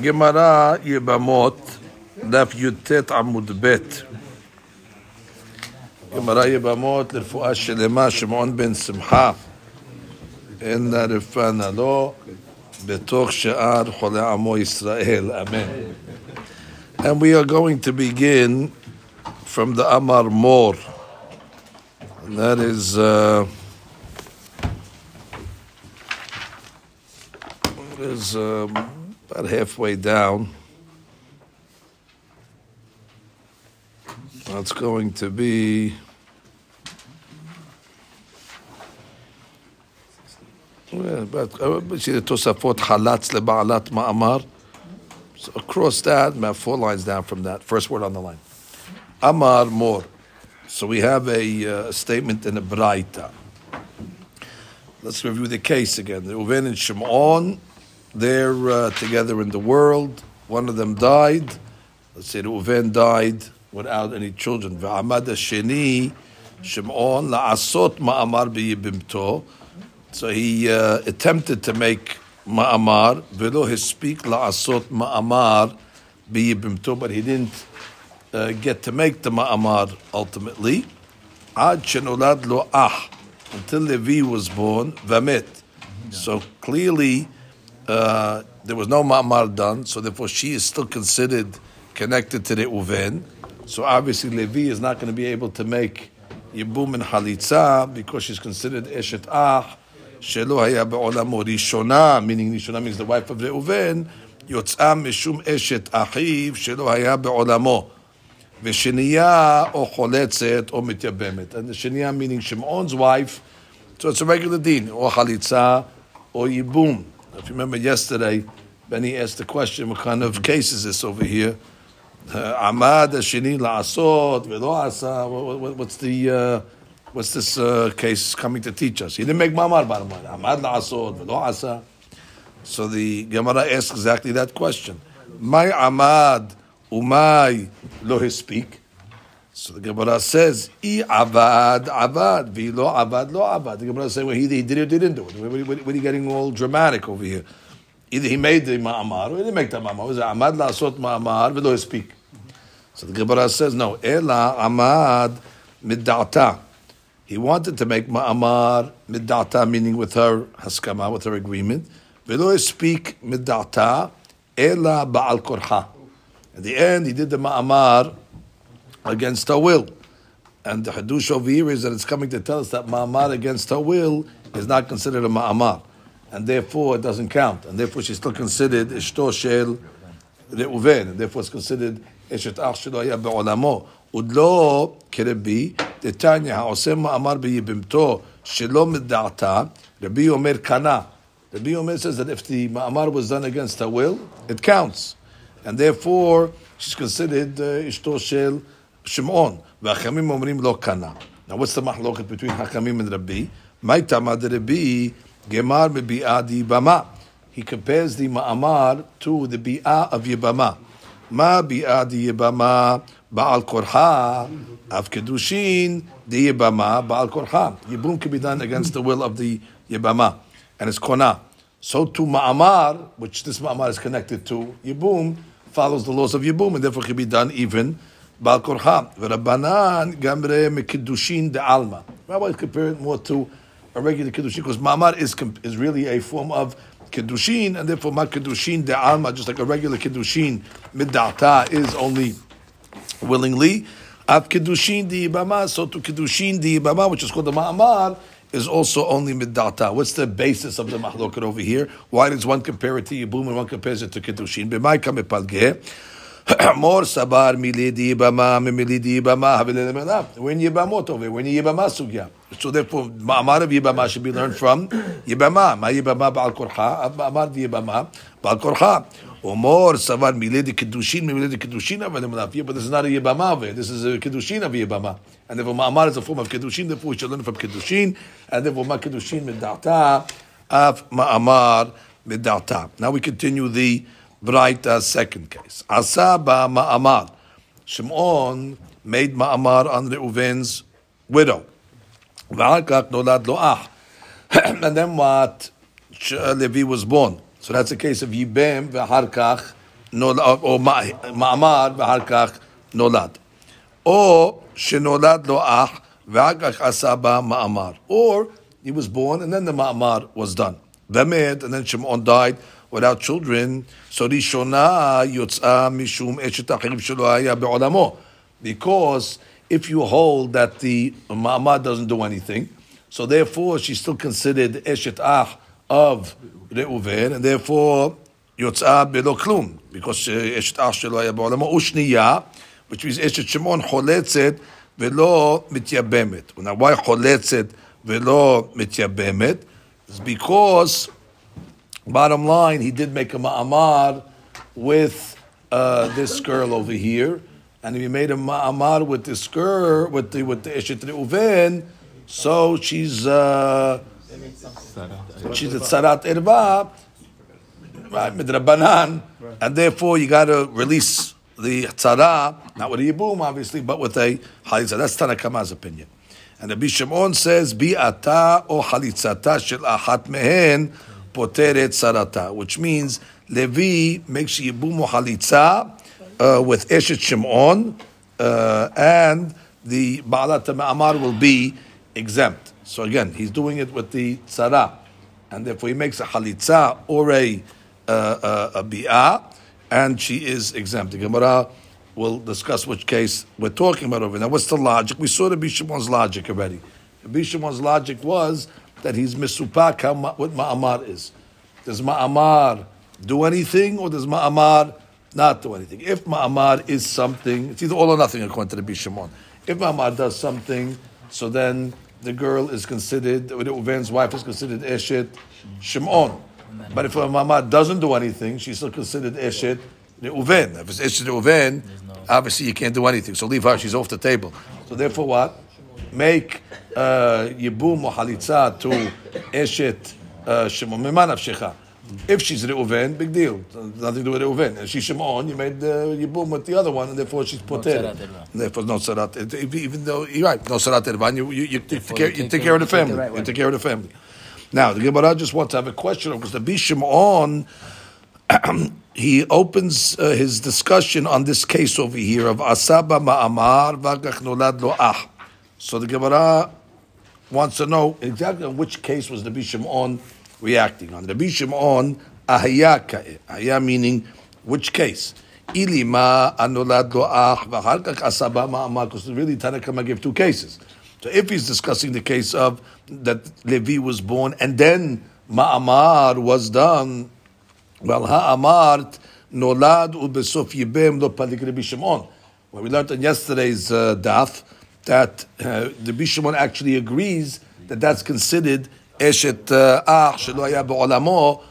Gemara Yebamot, Daf Yutet Amud Bet. Gemara Yebamot, לרפואה שלמה, שמעון בן שמחה. אין רפאנה לו, בתוך שאר חולי עמו ישראל. Amen. And we are going to begin from the Amar Mor. And that is... Uh, is um, about halfway down. That's going to be. But uh, see the Tosafot halatz leba'alat ma'amar. So across that, about four lines down from that, first word on the line. Amar more. So we have a uh, statement in a Braita. Let's review the case again. Reuven and Shimon they're uh, together in the world. One of them died. Let's say Reuven died without any children. Sheni Shimon la'asot ma'amar b'yibimto. So he uh, attempted to make ma'amar, v'lo his speak la'asot ma'amar b'yibimto, but he didn't uh, get to make the ma'amar ultimately. Ad shenolad lo ah, until Levi was born, v'amet. So clearly, uh, there was no ma'amar done, so therefore she is still considered connected to the uven. So obviously Levi is not going to be able to make yibum and halitza because she's considered eshet ah. Shelo haya be'olamo rishona, meaning rishona means the wife of. Yotzah mishum eshet achiv shelo haya be'olamo. V'sheniya o choletzet o mityabemet. And the sheniya meaning Shimon's wife. So it's a regular din, or halitza or yibum. If you remember yesterday, Benny asked the question, what kind of case is this over here? Amad Shini La'asot V'lo Asa. What's the uh, what's this uh, case coming to teach us? He didn't make mamar bottom. Amad La'asot V'lo Asa. So the Gemara asks exactly that question. My Amad Umay Lo Speak. So the Gemara says, "I avad avad, v'lo avad lo avad." The Gemara says, "Well, either he did it or didn't do it." What, are you getting all dramatic over here? Either he made the ma'amar or he didn't make the ma'amar. It was amad la'asot ma'amar v'lo speak. So the Gemara says, "No, ela amad middata." He wanted to make ma'amar middata, meaning with her haskama, with her agreement. V'lo speak middata ela ba'al korha. At the end, he did the ma'amar against her will. And the Hadush over here is that it's coming to tell us that Ma'amar against her will is not considered a Ma'amar. And therefore it doesn't count. And therefore she's still considered Ishto Shel Reuven. And therefore it's considered Eshet Ach Shelo Haya Be'olamo. Udlo Kerebi, Tetanya Ha'osem Ma'amar Be'yibimto Shelo Midda'ata, Rabbi Omer Kana. Rabbi Omer says that if the Ma'amar was done against her will, it counts. And therefore she's considered uh, Ishto Shel Shimon. Omrim lo kana. Now, what's the mahloket between Hakamim and Rabbi? Rabbi gemar mebi'adi bama. He compares the ma'amar to the bi'ah of Yibama. Ma bi'adi Yibama ba'al korha av kedushin the Yibama ba'al korha. Yibum can be done against the will of the Yibama, and it's kona. So to ma'amar, which this ma'amar is connected to Yibum, follows the laws of Yibum, and therefore can be done even Bal Korcha. Rabbanan Gamre Mekiddushin de Alma. Rabbis compare it more to a regular Kiddushin because Mamar is, is really a form of Kiddushin and therefore Ma Kiddushin de Alma, just like a regular Kiddushin, Middata is only willingly. at Kiddushin de Ibama, so to Kiddushin de Ibama, which is called the Ma'amar, is also only middata. What's the basis of the mahlokat over here? Why does one compare it to Yibum and one compares it to Kiddushin? More sabar milidi bama milidi bama when yibamot over when yibama sugya. So therefore, ma'amar of yibama should be learned from yibama. Ma yibama ba'al korcha. Ma'amar yibama ba'al korcha. Or more sabar milidi kedushin milidi kedushin Yeah, but this is not a yibama. This is a kedushin of yibama. And therefore, ma'amar is a form of kedushin. Therefore, we should learn from kedushin. And therefore, ma kedushin midata of ma'amar midata. Now we continue the Braita, second case. Asaba ma'amar. Shimon made ma'amar on Reuven's widow. Ah. and then what? Uh, Levi was born. So that's a case of Yibem v'harkach nolad, uh, or ma'amar v'harkach nolad. Or shenolad loach v'harkach asaba ma'amar. Or he was born and then the ma'amar was done. Vemed, and then Shimon died without children. So Rishona Yotza Mishum Eshet Achiv Shelo Be'olamo. Because if you hold that the Ma'amar doesn't do anything, so therefore she's still considered Eshet Ach of Reuven, and therefore Yotza Be'lo Klum. Because uh, Eshet Ach Shelo Be'olamo Ushniya, which means Eshet Shimon Choletzet Ve'lo מתייבמת. Now why חולצת Ve'lo מתייבמת? It's because bottom line, he did make a ma'amar with uh, this girl over here, and he made a ma'amar with this girl, with the, with the Eshet Reuven, so she's, uh, she's a tzarat erva, right, midrabanan, and therefore you got to release the tzara, not with a yibum, obviously, but with a halitza. That's Tanakama's opinion. And the Shimon says, Bi'ata o halitzata shel achat mehen poteret sarata, which means Levi makes yibum halitza uh, with Eshet Shimon, uh, and the Ba'alat Amar will be exempt. So again, he's doing it with the tzara, and therefore he makes a halitza or a, uh, uh, a bi'ah, and she is exempt. The Gemara will discuss which case we're talking about over now. What's the logic? We saw the Bishamon's logic already. The Bishamon's logic was that he's misupak how what ma'amar is. Does ma'amar do anything or does ma'amar not do anything? If ma'amar is something, it's either all or nothing according to the Bishamon. If ma'amar does something, so then the girl is considered, the Uven's wife is considered Eshet Shimon. But if a ma'amar doesn't do anything, she's still considered Eshet Reuven. If it's Eshet Reuven, obviously you can't do anything. So leave her; she's off the table. So therefore, what? Make uh, yibum or halitza to Eshet uh, Shimon Miman Shecha. If she's Reuven, big deal. Nothing to do with Reuven. And she's Shimon, you made uh, yibum with the other one, and therefore she's poter. Therefore, no sarat. Even though you're right, no sarat ervan. You you, you, take, care, you take care of the family. You take care of the family. Now the Gemara just wants to have a question because the Bishimon he opens uh, his discussion on this case over here of Asaba Ma'amar Vagach Nolad Lo Ah. So the Gemara wants to know exactly on which case was the Bishimon reacting on. The Bishimon Ahaya Ahaya meaning which case? Ilima Anolad Lo Ah V'Harkach Asaba Ma'amar because really Tanakama gave two cases. So if he's discussing the case of that Levi was born and then Ma'amar was done, well, ha'amart nolad ubesof yibem lo palik Rabbi Shimon. Well, we learned in yesterday's uh, daf that uh, the Bishimon actually agrees that that's considered eshet uh, ach shelo haya be'olamo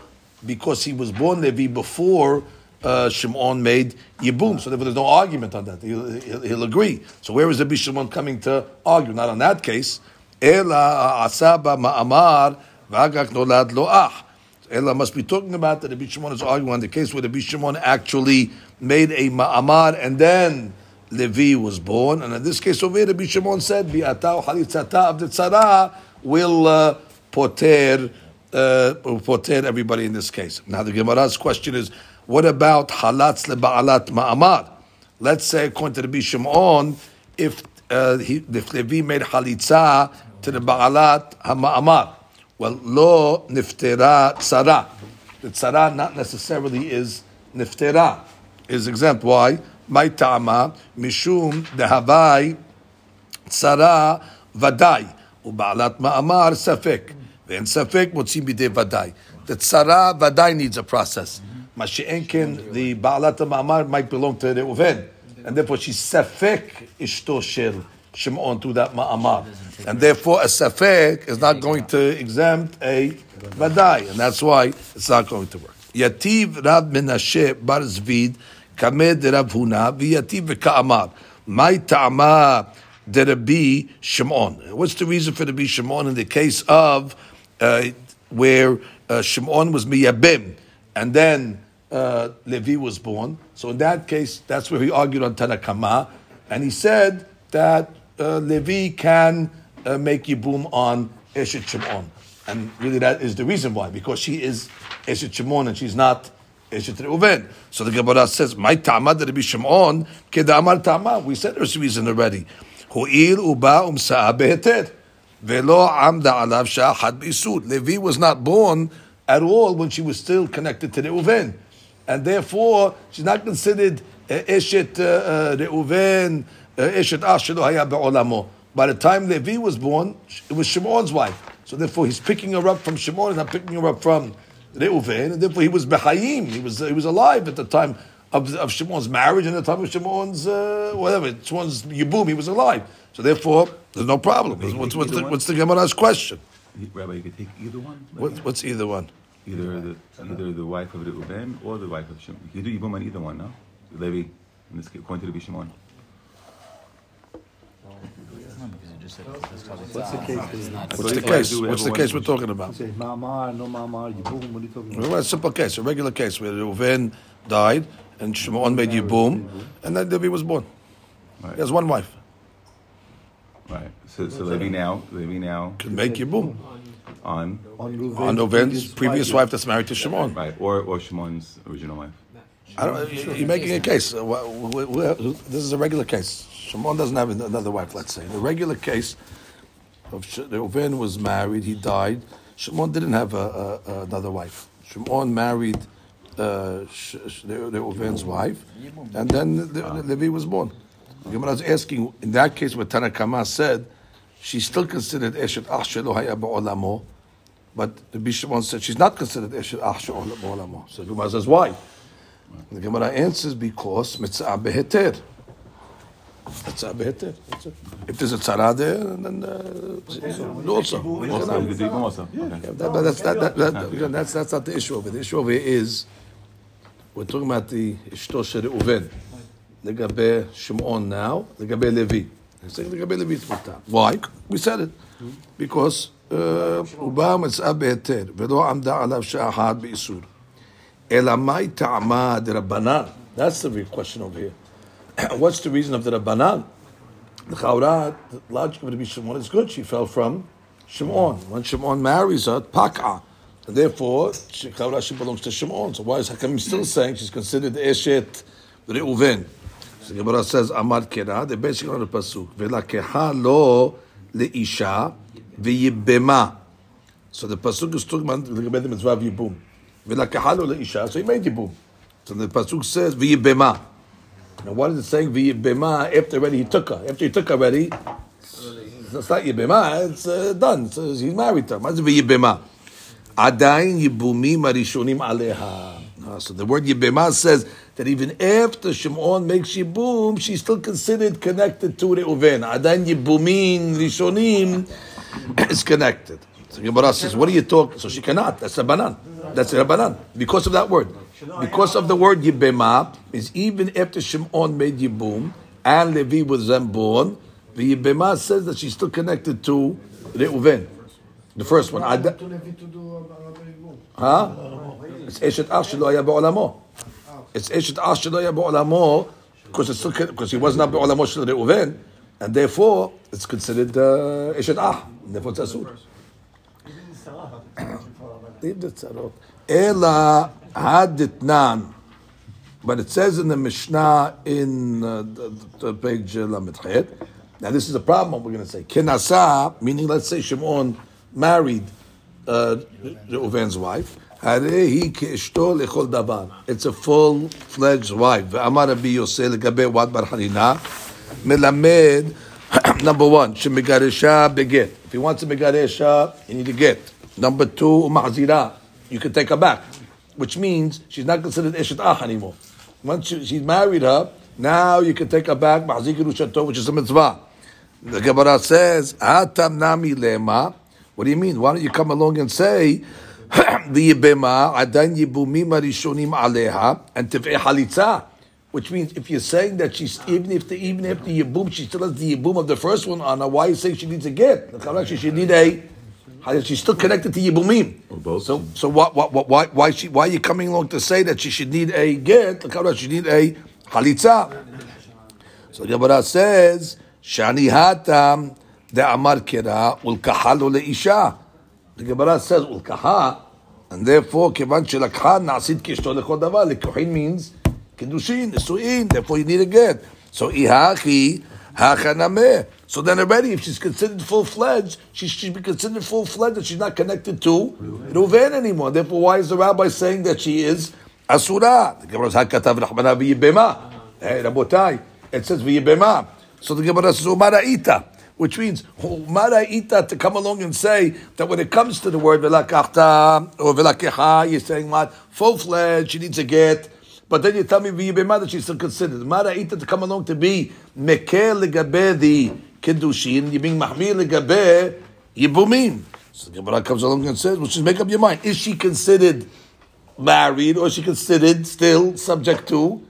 because he was born Levi before uh, Shimon made Yibum. So therefore there's no argument on that. He'll, he'll, he'll agree. So where is the Bishimon coming to argue? Not on that case. Ela asaba ma'amar v'agak nolad lo ach. Ella must be talking about that the Shimon is arguing on the case where the Shimon actually made a ma'amar and then Levi was born. And in this case over here, the Shimon said, of the tzara will uh, poter, uh, everybody in this case. Now the Gemara's question is, what about halatz leba'alat ma'amar? Let's say, according to the Shimon, if, uh, he, if Levi made halitza to the ba'alat ha'ma'amar, well, lo niftera tzara. The tzara not necessarily is niftera, is exempt. Why? My ta'ama mishum dehavai tzara vadai uba'alat ma'amar safek. Then safek motzim bidei vadai. The tzara vadai needs a process. Mashi'enkin, the ba'alat ma'amar might belong to the uven. And therefore she's safek ishto shel. Shimon to that ma'amar. And therefore, a safek is not going to exempt a vadai, and that's why it's not going to work. Yativ Rav Menashe Bar Zevid Kamed Rav Huna v'yativ v'ka'amar. My ta'ama derabi Shimon. What's the reason for the be Shimon in the case of uh, where uh, Shimon was miyabim and then uh, Levi was born? So in that case, that's where he argued on Tanakama, and he said that uh, Levi can uh, make Yibum on Eshet Shimon. And really that is the reason why, because she is Eshet Shimon and she's not Eshet Reuven. So the Gemara says, "My ta'amad Rabbi Shimon kedamar ta'amad." We said there's reason already. Hu'il uba umsa'a beheter. Velo amda alav sha'achad b'isud. Levi was not born at all when she was still connected to Reuven. And therefore, she's not considered uh, Eshet uh, uh, Reuven, Eshet Ashelo Haya Be'olamo. By the time Levi was born, it was Shimon's wife. So therefore, he's picking her up from Shimon and not picking her up from Reuven. And therefore, he was Behayim. He was, he was alive at the time of, of Shimon's marriage and the time of Shimon's, uh, whatever, Shimon's Yibum, he was alive. So therefore, there's no problem. What's, what's, the, what's the Gemara's question? Rabbi, you could take either one. What, what's either one? Either the either the wife of Reuven or the wife of Shimon. You could do Yibum on either one, no? Levi, in this case, according to the Shimon. What's the case? What's So the if I case? What's the case we're talking about? Say mamar, no mamar, yibum. What are you talking about? Well, a simple case, a regular case where Reuven died and Shimon made Yibum, and then Levi was born. Right. He has one wife. Right. So, so Levi now, Levi now Can make Yibum on On Reuven's, on Reuven's previous wife that's married to Shimon. right or or Shimon's original wife. I don't, you- you're making a case. This is a regular case. Shimon doesn't have another wife, let's say. In the regular case of Reuven was married, he died. Shimon didn't have a, a, another wife. Shimon married uh, Reuven's wife, and then the, the Levi was born. The Gemara is asking, in that case, what Tanakama said, she's still considered Eshet Ach Shelo Haya but the Bishimon said she's not considered Eshet Ach Shelo Ba'olamo. So the Gemara says, why? The Gemara answers because mitzvah beheter. Mitzvah beheter. That's it. If there's a tzara there, then uh, also. Also, you could do Yibum also. Okay. That, but that's, that, that, that, again, that's, that's not the issue of it. The issue of it is, we're talking about the Ishto של ראובן, לגבי שמעון now, לגבי לוי. I'm saying לגבי לוי it's מותר. Why? We said it. Because הוא בא מצאה בהיתר, ולא עמדה עליו שעה אחת באיסור. אלא מהי טעמה דרבנן? That's the real question over here. What's the reason of the Rabbanan? The Chaura, the logic of Rabbi Shimon is good. She fell from Shimon. When Shimon marries her, Pak'a. And therefore, she, Chaura, she belongs to Shimon. So why is Hakamim still saying she's considered Eshet Reuven? So the Gemara says, Amar Kera, they're basically on the Pasuk. V'lakeha lo le'isha v'yibema. So the Pasuk is talking about the mitzvah of Yibum. V'lakeha lo le'isha, so he made Yibum. So the Pasuk says, v'yibema. Now, what is it saying? V'yibema after already he took her. After he took her already, it's not yibema. It's uh, done. It's, uh, he's married to her. What's v'yibema? Adain yibumim arishonim aleha. Uh, So the word yibema says that even after Shimon makes yibum, she's still considered connected to Reuven. Adain yibumin rishonim is connected. So Gemara says, what are you talking? So she cannot. That's a banan. That's a banan. Because of that word. Because of the word yibema, is even after Shimon made yibum, and Levi was then born, the yibema says that she's still connected to Reuven. The first one. Ada- Huh? It's Eshet Ach Shelo Haya Be'olamo. It's Eshet Ach Shelo Haya Be'olamo because it's still because he was not Be'olamo Shel Reuven, and therefore it's considered uh, Eshet Ach. And therefore it's Asur. Leave the tzarot. Ela haditnan. But it says in the Mishnah in uh, the, the page uh, Lamed Now this is a problem. We're going to say kenasa, meaning let's say Shimon married uh, wife. It's a full-fledged wife. Number one. If he wants to megaresha, you need to get. Number two. You can take her back, which means she's not considered eshet ach anymore. Once you, she's married her, now you can take her back, which is a mitzvah. The Gemara says, "Atam nami lema." What do you mean? Why don't you come along and say, "V'yibema adan yibumim arishonim aleha and halitza," which means if you're saying that she's even if the even if the yibum she still has the yibum of the first one on her, why are you saying she needs a get? She need a. She's still connected to Yibumim. So, so why, why, why, she, why are you coming along to say that she should need a get? She need a halitza. So the Gemara says, "Shani hatam de'amar kira ulkahalu leisha." The Gemara says ulkaha, and therefore Kevan shelakha nasid kishto lechol davar. Lekuhin means kedushin, nesuin. Therefore, you need a get. So ihachi hachanameh. So then already, if she's considered full-fledged, she should be considered full-fledged that she's not connected to Reuven anymore. Therefore, why is the rabbi saying that she is asura? The Gemara says, "Hakatav rachmana v'yibema." Hey, Rabotai, it says v'yibema. So the Gemara says, "Umaraita." Which means Maraita to come along and say that when it comes to the word velakachta or velakecha, you're saying what full fledged, she needs a get. But then you tell me v'yibema that she's still considered. Maraita to come along to be mekel legabe the kiddushin, you being mahmir legabe yibumim. So the Gemara comes along and says, well, just make up your mind. Is she considered married or is she considered still subject to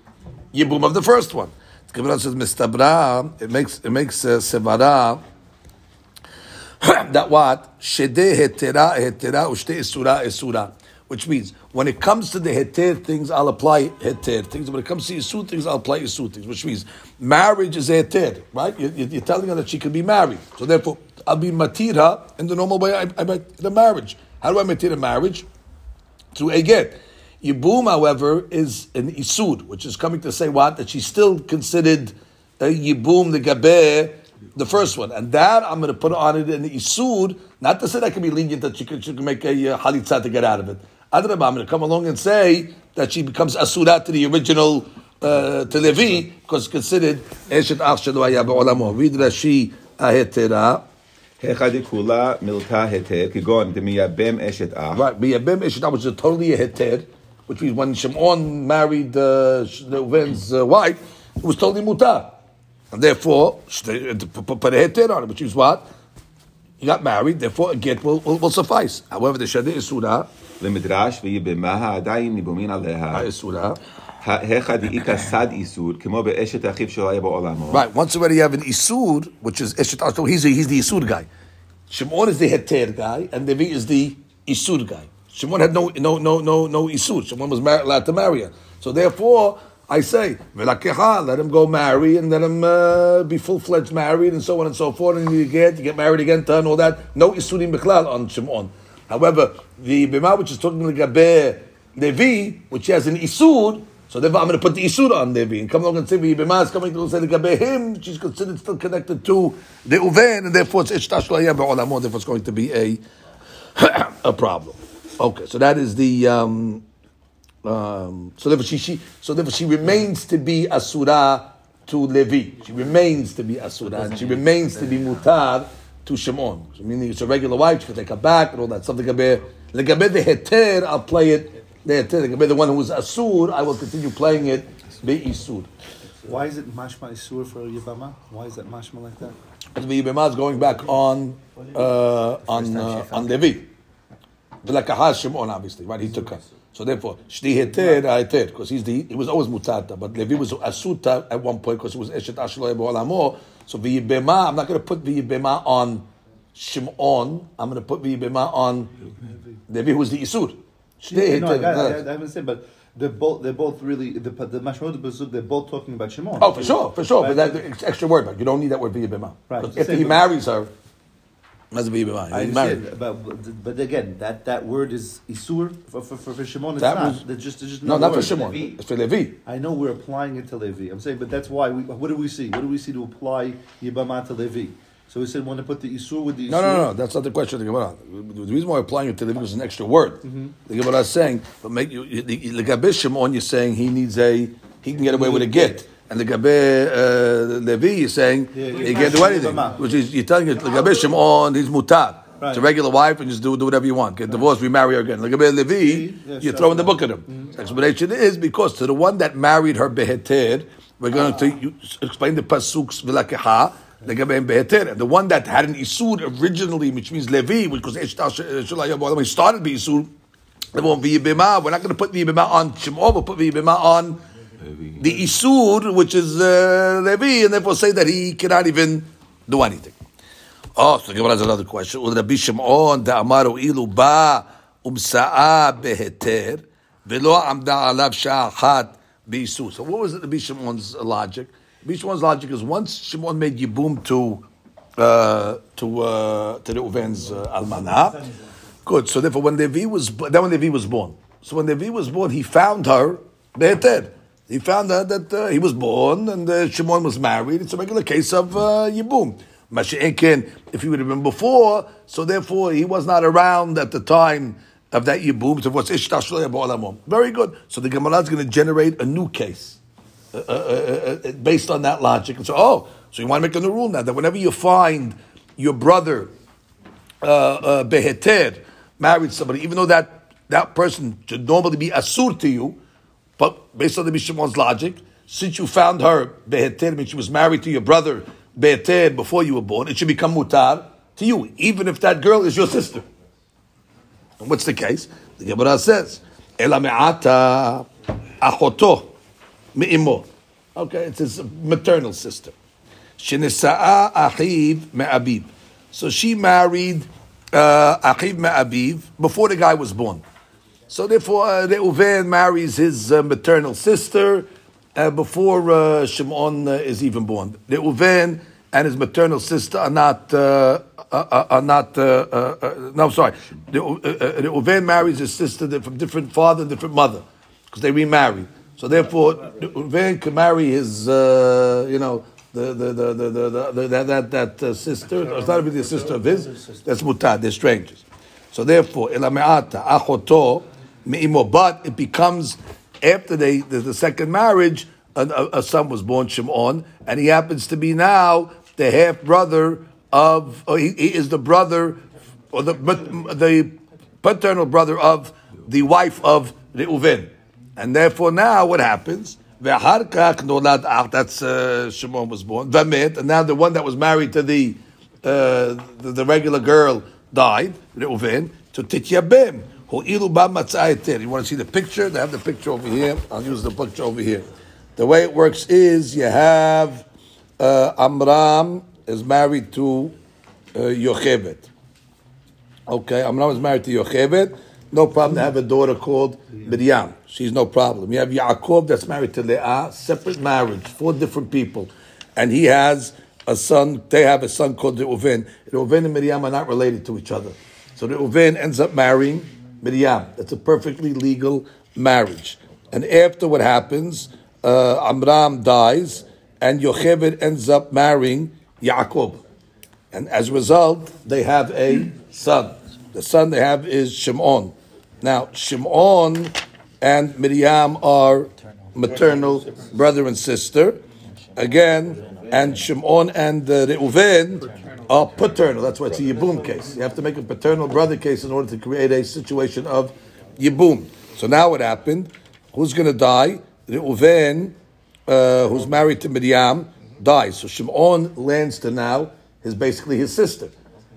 yibum of the first one? The Gemara says, mistabra, it makes, it makes uh, sevara, that what? Shede hetera hetera ushte isura isura. Which means, when it comes to the heter things, I'll apply heter things. When it comes to isu things, I'll apply isu things. Which means, marriage is heter, right? You're, you're telling her that she can be married. So therefore, I'll be matira in the normal way I, I the marriage. How do I matir a marriage? Through a get. Yibum, however, is an isud, which is coming to say what? That she's still considered a yibum, the gabeh, the first one. And that I'm going to put on it in the isud, not to say that can be lenient, that she can, she can make a uh, halitza to get out of it. Adrabah, I'm going to come along and say that she becomes asura to the original uh, to Levi because considered eshet ach shelo haya ba'olamo. Read Rashi uh, ahetera. Hechadikula milta heter kigon demiyabem eshet ach. Right, miyabem eshet ach, which is totally a heter, which means when Shimon married uh, Reuven's uh, wife, it was totally muta. And therefore, uh, put a heter on it, which is what? You got married, therefore a get will, will, will suffice. However, the shadeh is surah. למדרש ויבמה עדיין ניבומין עליה, is surah. היכא דאיכא סד איסור, כמו באשת אחיו שלא היה בעולמו, Right, once already you have an Isur, which is Eshet Ashto, he's, the- he's the Isur guy. Shimon is the Heter guy, and Levi is the Isur guy. Shimon had no no no no no Isur. Shimon was mar- allowed to marry her. So therefore, I say, Velakeha, let him go marry and let him uh, be full fledged married and so on and so forth. And you get you get married again, to her and all that. No Isurim Bechlal on Shimon. However, the Bima, which is talking about Gabe Levi, which has an Isur, so therefore I'm going to put the Isur on Levi and come along and say Bima is coming to say the Gabe him, she's considered still connected to the Uven, and therefore it's Ishtash Laya Ba'olamo, therefore it's going to be a a problem. Okay, so that is the um, um, so therefore she, she so therefore she remains to be asura to Levi. She remains to be asura, and she remains to be mutar to Shimon. So meaning it's a regular wife. She can take her back and all that. Something gabe legabe the heter. I'll play it. The heter legabe the one who was asur. I will continue playing it. Be isur. Why is it mashma isur for Yibama? Why is that mashma like that? Because the Yibamah is going back on uh, on uh, on Levi. V'lakahas Shimon, obviously, right? He took her. So therefore, shti heter heter, because he's the he was always mutata, but Levi was asuta at one point because it was eshet ashlo ebo So v'yibema, I'm not going to put v'yibema on Shimon. I'm going to put v'yibema on Levi, who was the isur. No, I, got. Uh, I, I haven't said, but they're both they're both really the the Bezug, they're both talking about Shimon. Oh, for sure, for sure. Right? But that it's extra word, but you don't need that word v'yibema. Right. If he marries her, that's. I understand, but but again, that, that word is isur for for, for, for Shimon. It's That not. was- They're just, just No, not for word. Shimon. It's for Levi. I know we're applying it to Levi. I'm saying, but that's why. We, what do we see? What do we see to apply Yibama to Levi? So we said, want to put the isur with the isur. No, no, no, that's not the question of the Gemara. The reason why we're applying it to Levi is an extra word. Mm-hmm. The Gemara is saying, but make you the Shimon, you're saying he needs a he can get away with a get. And the Gabe uh, Levi is saying yeah, you, can't do anything, which is you're telling it. The Gabe Shimon, he's mutar. Right. It's a regular wife, and just do, do whatever you want. Get right. divorced, remarry her again. Like Gabe Levi you're throwing right. the book at him. Mm-hmm. The explanation is because to the one that married her beheted, we're going uh. to you, explain the pasuks v'lakeha. And the one that had an Isur originally, which means Levi, which was eh, started by Isur, we're not going to put the on Shimon, we'll put the Yibima on Levi. the Isur, which is uh, Levi, and therefore say that he cannot even do anything. Oh, so the Gemara has another question. Rabbi Shimon da'amaru ilu ba umsa'a beheter velo amda alav sha'achat. So what was it, Rabbi Shimon's logic? Rabbi Shimon's logic is once Shimon made Yibum to uh, to uh, to the uh, Almana. Good. So therefore, when Levi was then when Levi was born, so when Levi was born, he found her beheter. He found out that uh, he was born and uh, Shimon was married. It's a regular case of uh, yibum. Mashiach, if he would have been before, so therefore he was not around at the time of that yibum. So what's ishtash? Very good. So the Gemara is going to generate a new case uh, uh, uh, uh, based on that logic. And so, oh, so you want to make a new rule now that whenever you find your brother uh, uh, married somebody, even though that that person should normally be asur to you, but based on the Mishimon's logic, since you found her beheter, means she was married to your brother beheter before you were born, it should become mutar to you, even if that girl is your sister. And what's the case? The Gemara says, "Ela me'ata achoto me'imo." Okay, it's his maternal sister. Shenisa'a achiv me'abiv. So she married uh, achiv me'abiv before the guy was born. So therefore, uh, Reuven marries his uh, maternal sister uh, before uh, Shimon uh, is even born. Reuven and his maternal sister are not uh, are not. No, I'm sorry. Reu- Reuven marries his sister from different father, different mother, because they remarry. So therefore, Reuven can marry his, you know, the the the the, the, the, the that that, sister. It's not really a sister of his. That's mutad. They're strangers. So therefore, elameata achoto me'imo, but it becomes after they the, the second marriage, a, a, son was born Shimon, and he happens to be now the half brother of, he, he, is the brother or the the paternal brother of the wife of Reuven, and therefore now what happens? That's uh, Shimon was born. Vamit, and now the one that was married to the uh, the, the regular girl died. Reuven to Tityabim. You want to see the picture? They have the picture over here. I'll use the picture over here. The way it works is you have uh, Amram is married to uh, Okay, Amram is married to Yocheved. No problem to have a daughter called Miriam. She's no problem. You have Yaakov that's married to Leah, separate marriage, four different people. And he has a son, they have a son called Reuven. Reuven and Miriam are not related to each other. So Reuven ends up marrying Miriam. That's a perfectly legal marriage. And after what happens, uh, Amram dies, and Yocheved ends up marrying Yaakov. And as a result, they have a son. The son they have is Shimon. Now, Shimon and Miriam are maternal brother and sister. Again, and Shimon and uh, Reuven are paternal. That's why it's a Yibum case. You have to make a paternal brother case in order to create a situation of Yibum. So now what happened? Who's going to die? Reuven, uh, who's married to Miriam, dies. So Shimon lands to now is basically his sister.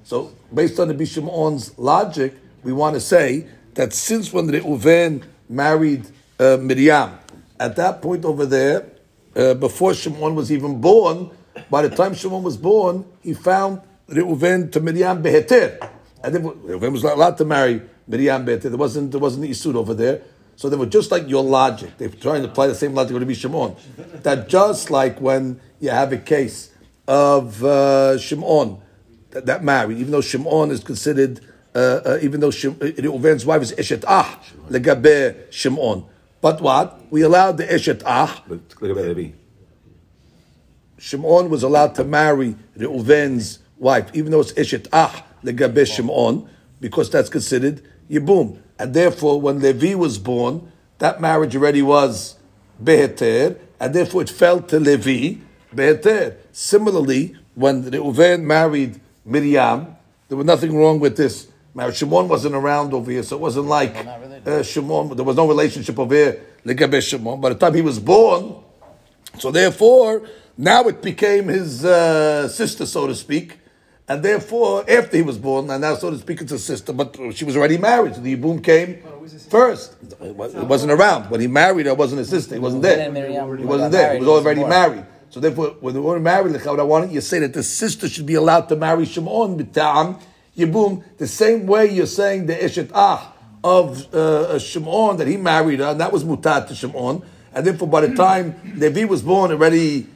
So based on the Bishimon's logic, we want to say that since when Reuven married uh, Miriam, at that point over there, uh, before Shimon was even born, by the time Shimon was born, he found Reuven to Miriam beheter. And then Reuven was not allowed to marry Miriam beheter. There wasn't, there wasn't the Isud over there. So they were just like your logic. They're trying to apply the same logic to Rabbi Shimon. That just like when you have a case of uh, Shimon that, that married, even though Shimon is considered, uh, uh, even though Shim, Reuven's wife is Eshet Ah, legabe Shimon. But what? We allowed the Eshet Ah. But look about Levi. Shimon was allowed to marry Reuven's wife, even though it's Eshet Ah, legabe Shimon, because that's considered Yibum. And therefore, when Levi was born, that marriage already was Beheter, and therefore it fell to Levi, Beheter. Similarly, when Reuven married Miriam, there was nothing wrong with this marriage. Shimon wasn't around over here, so it wasn't like uh, Shimon, there was no relationship over here, legabe Shimon. By the time he was born, so therefore, now it became his uh, sister, so to speak. And therefore, after he was born, and now, so to speak, it's a sister, but she was already married, so the Yibum came first. It wasn't around. When he married her, it wasn't his sister. He wasn't there. He wasn't there. He was was already married. So therefore, when they were married, why don't you say that the sister should be allowed to marry Shimon b'ta'am Yibum, the same way you're saying the Eshet Ah of uh, Shimon, that he married her, and that was mutat to Shimon. And therefore, by the time Levi was born, already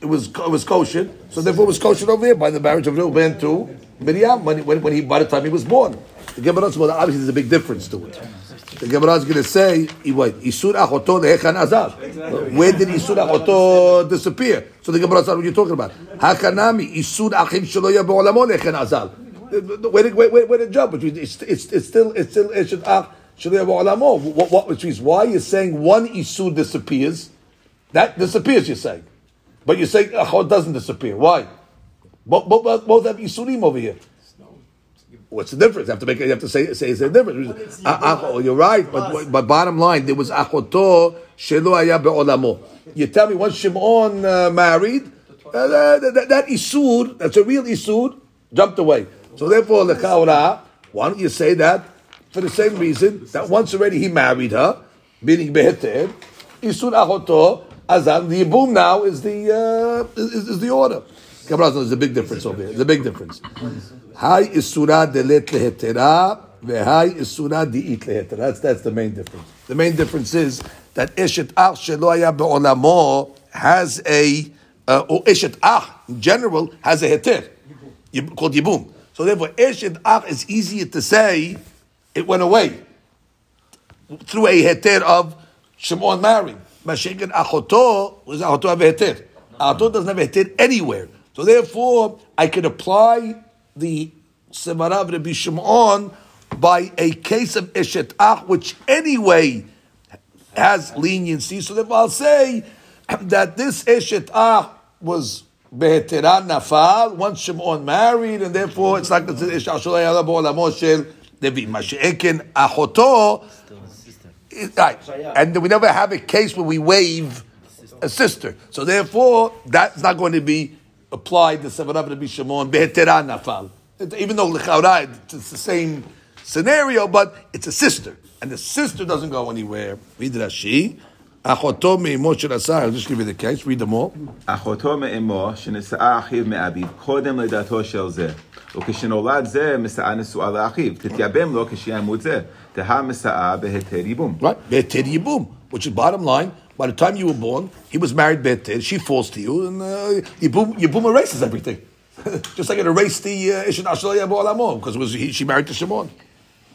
it was it was kosher. So therefore, it was kosher over here by the marriage of Reuven to Miriam when, when, he by the time he was born. The Gemara well, obviously there's a big difference to it. The Gemara is going to say, wait, Isur Achoto lehechan azal. Where did Isur Achoto disappear? So the Gemara said, what are you're talking about. Hakanami, Isur Achim shelo yabolamo lehechan azal. Where did, where, where, did jump? It's, it's, it's still, it's still Eshet Ach shelo yabolamo. What, what, which means, why you're saying one Isur disappears, that disappears, you're saying. But you say Achot doesn't disappear. Why? Both, both, both have Isurim over here. What's the difference? You have to make. You have to say say it's a difference. Ah, ah, oh, you're right, but but bottom line, there was achoto shelo haya be'olamo. You tell me once Shimon uh, married, uh, that, that, that isur, that's a real isur, jumped away. So therefore, the kaura, why don't you say that for the same reason that once already he married her, meaning beheter, isur achoto azal. The yibum now is the uh, is, is the order. There's a big difference over here. There's a big difference. Hi isura delet lehetera, v'hai isura di'it lehetera. That's that's the main difference. The main difference is that eshet ach shelo haya be'olamo has a uh, or eshet ach in general has a heter called yibum. So therefore, eshet ach is easier to say it went away through a heter of Shimon marrying. Mashiach achoto was achoto have a heter. Achoto doesn't have heter anywhere. So therefore, I can apply the Semarav Rabbi Shimon by a case of Eshet Ach, which anyway has leniency. So therefore, I'll say that this Eshet Ach was Beheteran Nafal, once Shimon married, and therefore it's like the Eshet Shel Levi. Mashiach Achoto Right. And we never have a case where we waive a sister. So therefore, that's not going to be applied the Sevarav Rabbi Shimon behetera nafal. Even though l'chaura it's the same scenario, but it's a sister, and the sister doesn't go anywhere. Read Rashi. אחותו מאמו של השר, I'll just give you the case, read them all. אחותו מאמו שנשאה אחיו מאביו קודם לידתו של זה, וכשנולד זה משאה נשואה לאחיו, תתייבם לו כשימות זה, תהא משאה בהיתר ייבום. Right, בהיתר ייבום, which is bottom line, by the time you were born, he was married better. She falls to you, and uh, Yibum, Yibum erases everything. Just like it erased the uh, Ishin Ashalaya Bo'alamo, because it was he, she married to Shimon.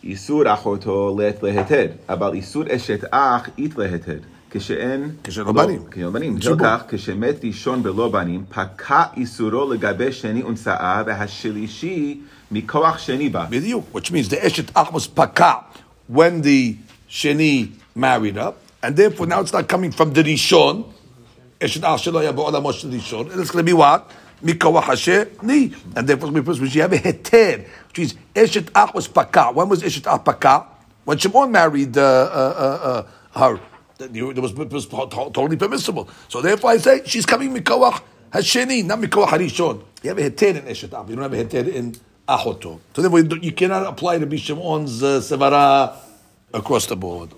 איסור אחותו לית להיתד, אבל איסור אשת אח אית להיתד. כשאין... כשלא בנים. כשלא בנים. בשל כך, כשמת ראשון בלא בנים, פקע איסורו לגבי שני ונשאה, והשלישי מכוח שני בה. בדיוק, which means the אשת אח was פקע when the Sheni married up, and therefore now it's not coming from the Rishon. and It's going to be what? Mikawa Hasheni. And therefore it's going to be first, you have a heter, which means Eshet Ach was Paka. When was Eshet Ach Paka? When Shimon married uh, uh, uh, uh her. It was, it was totally permissible. So therefore I say, she's coming Mikawa Hasheni, not Mikawa Harishon. You have a heter in Eshet Ach. You don't have a heter in so therefore you cannot apply to be Shimon's uh, Sevara across the board.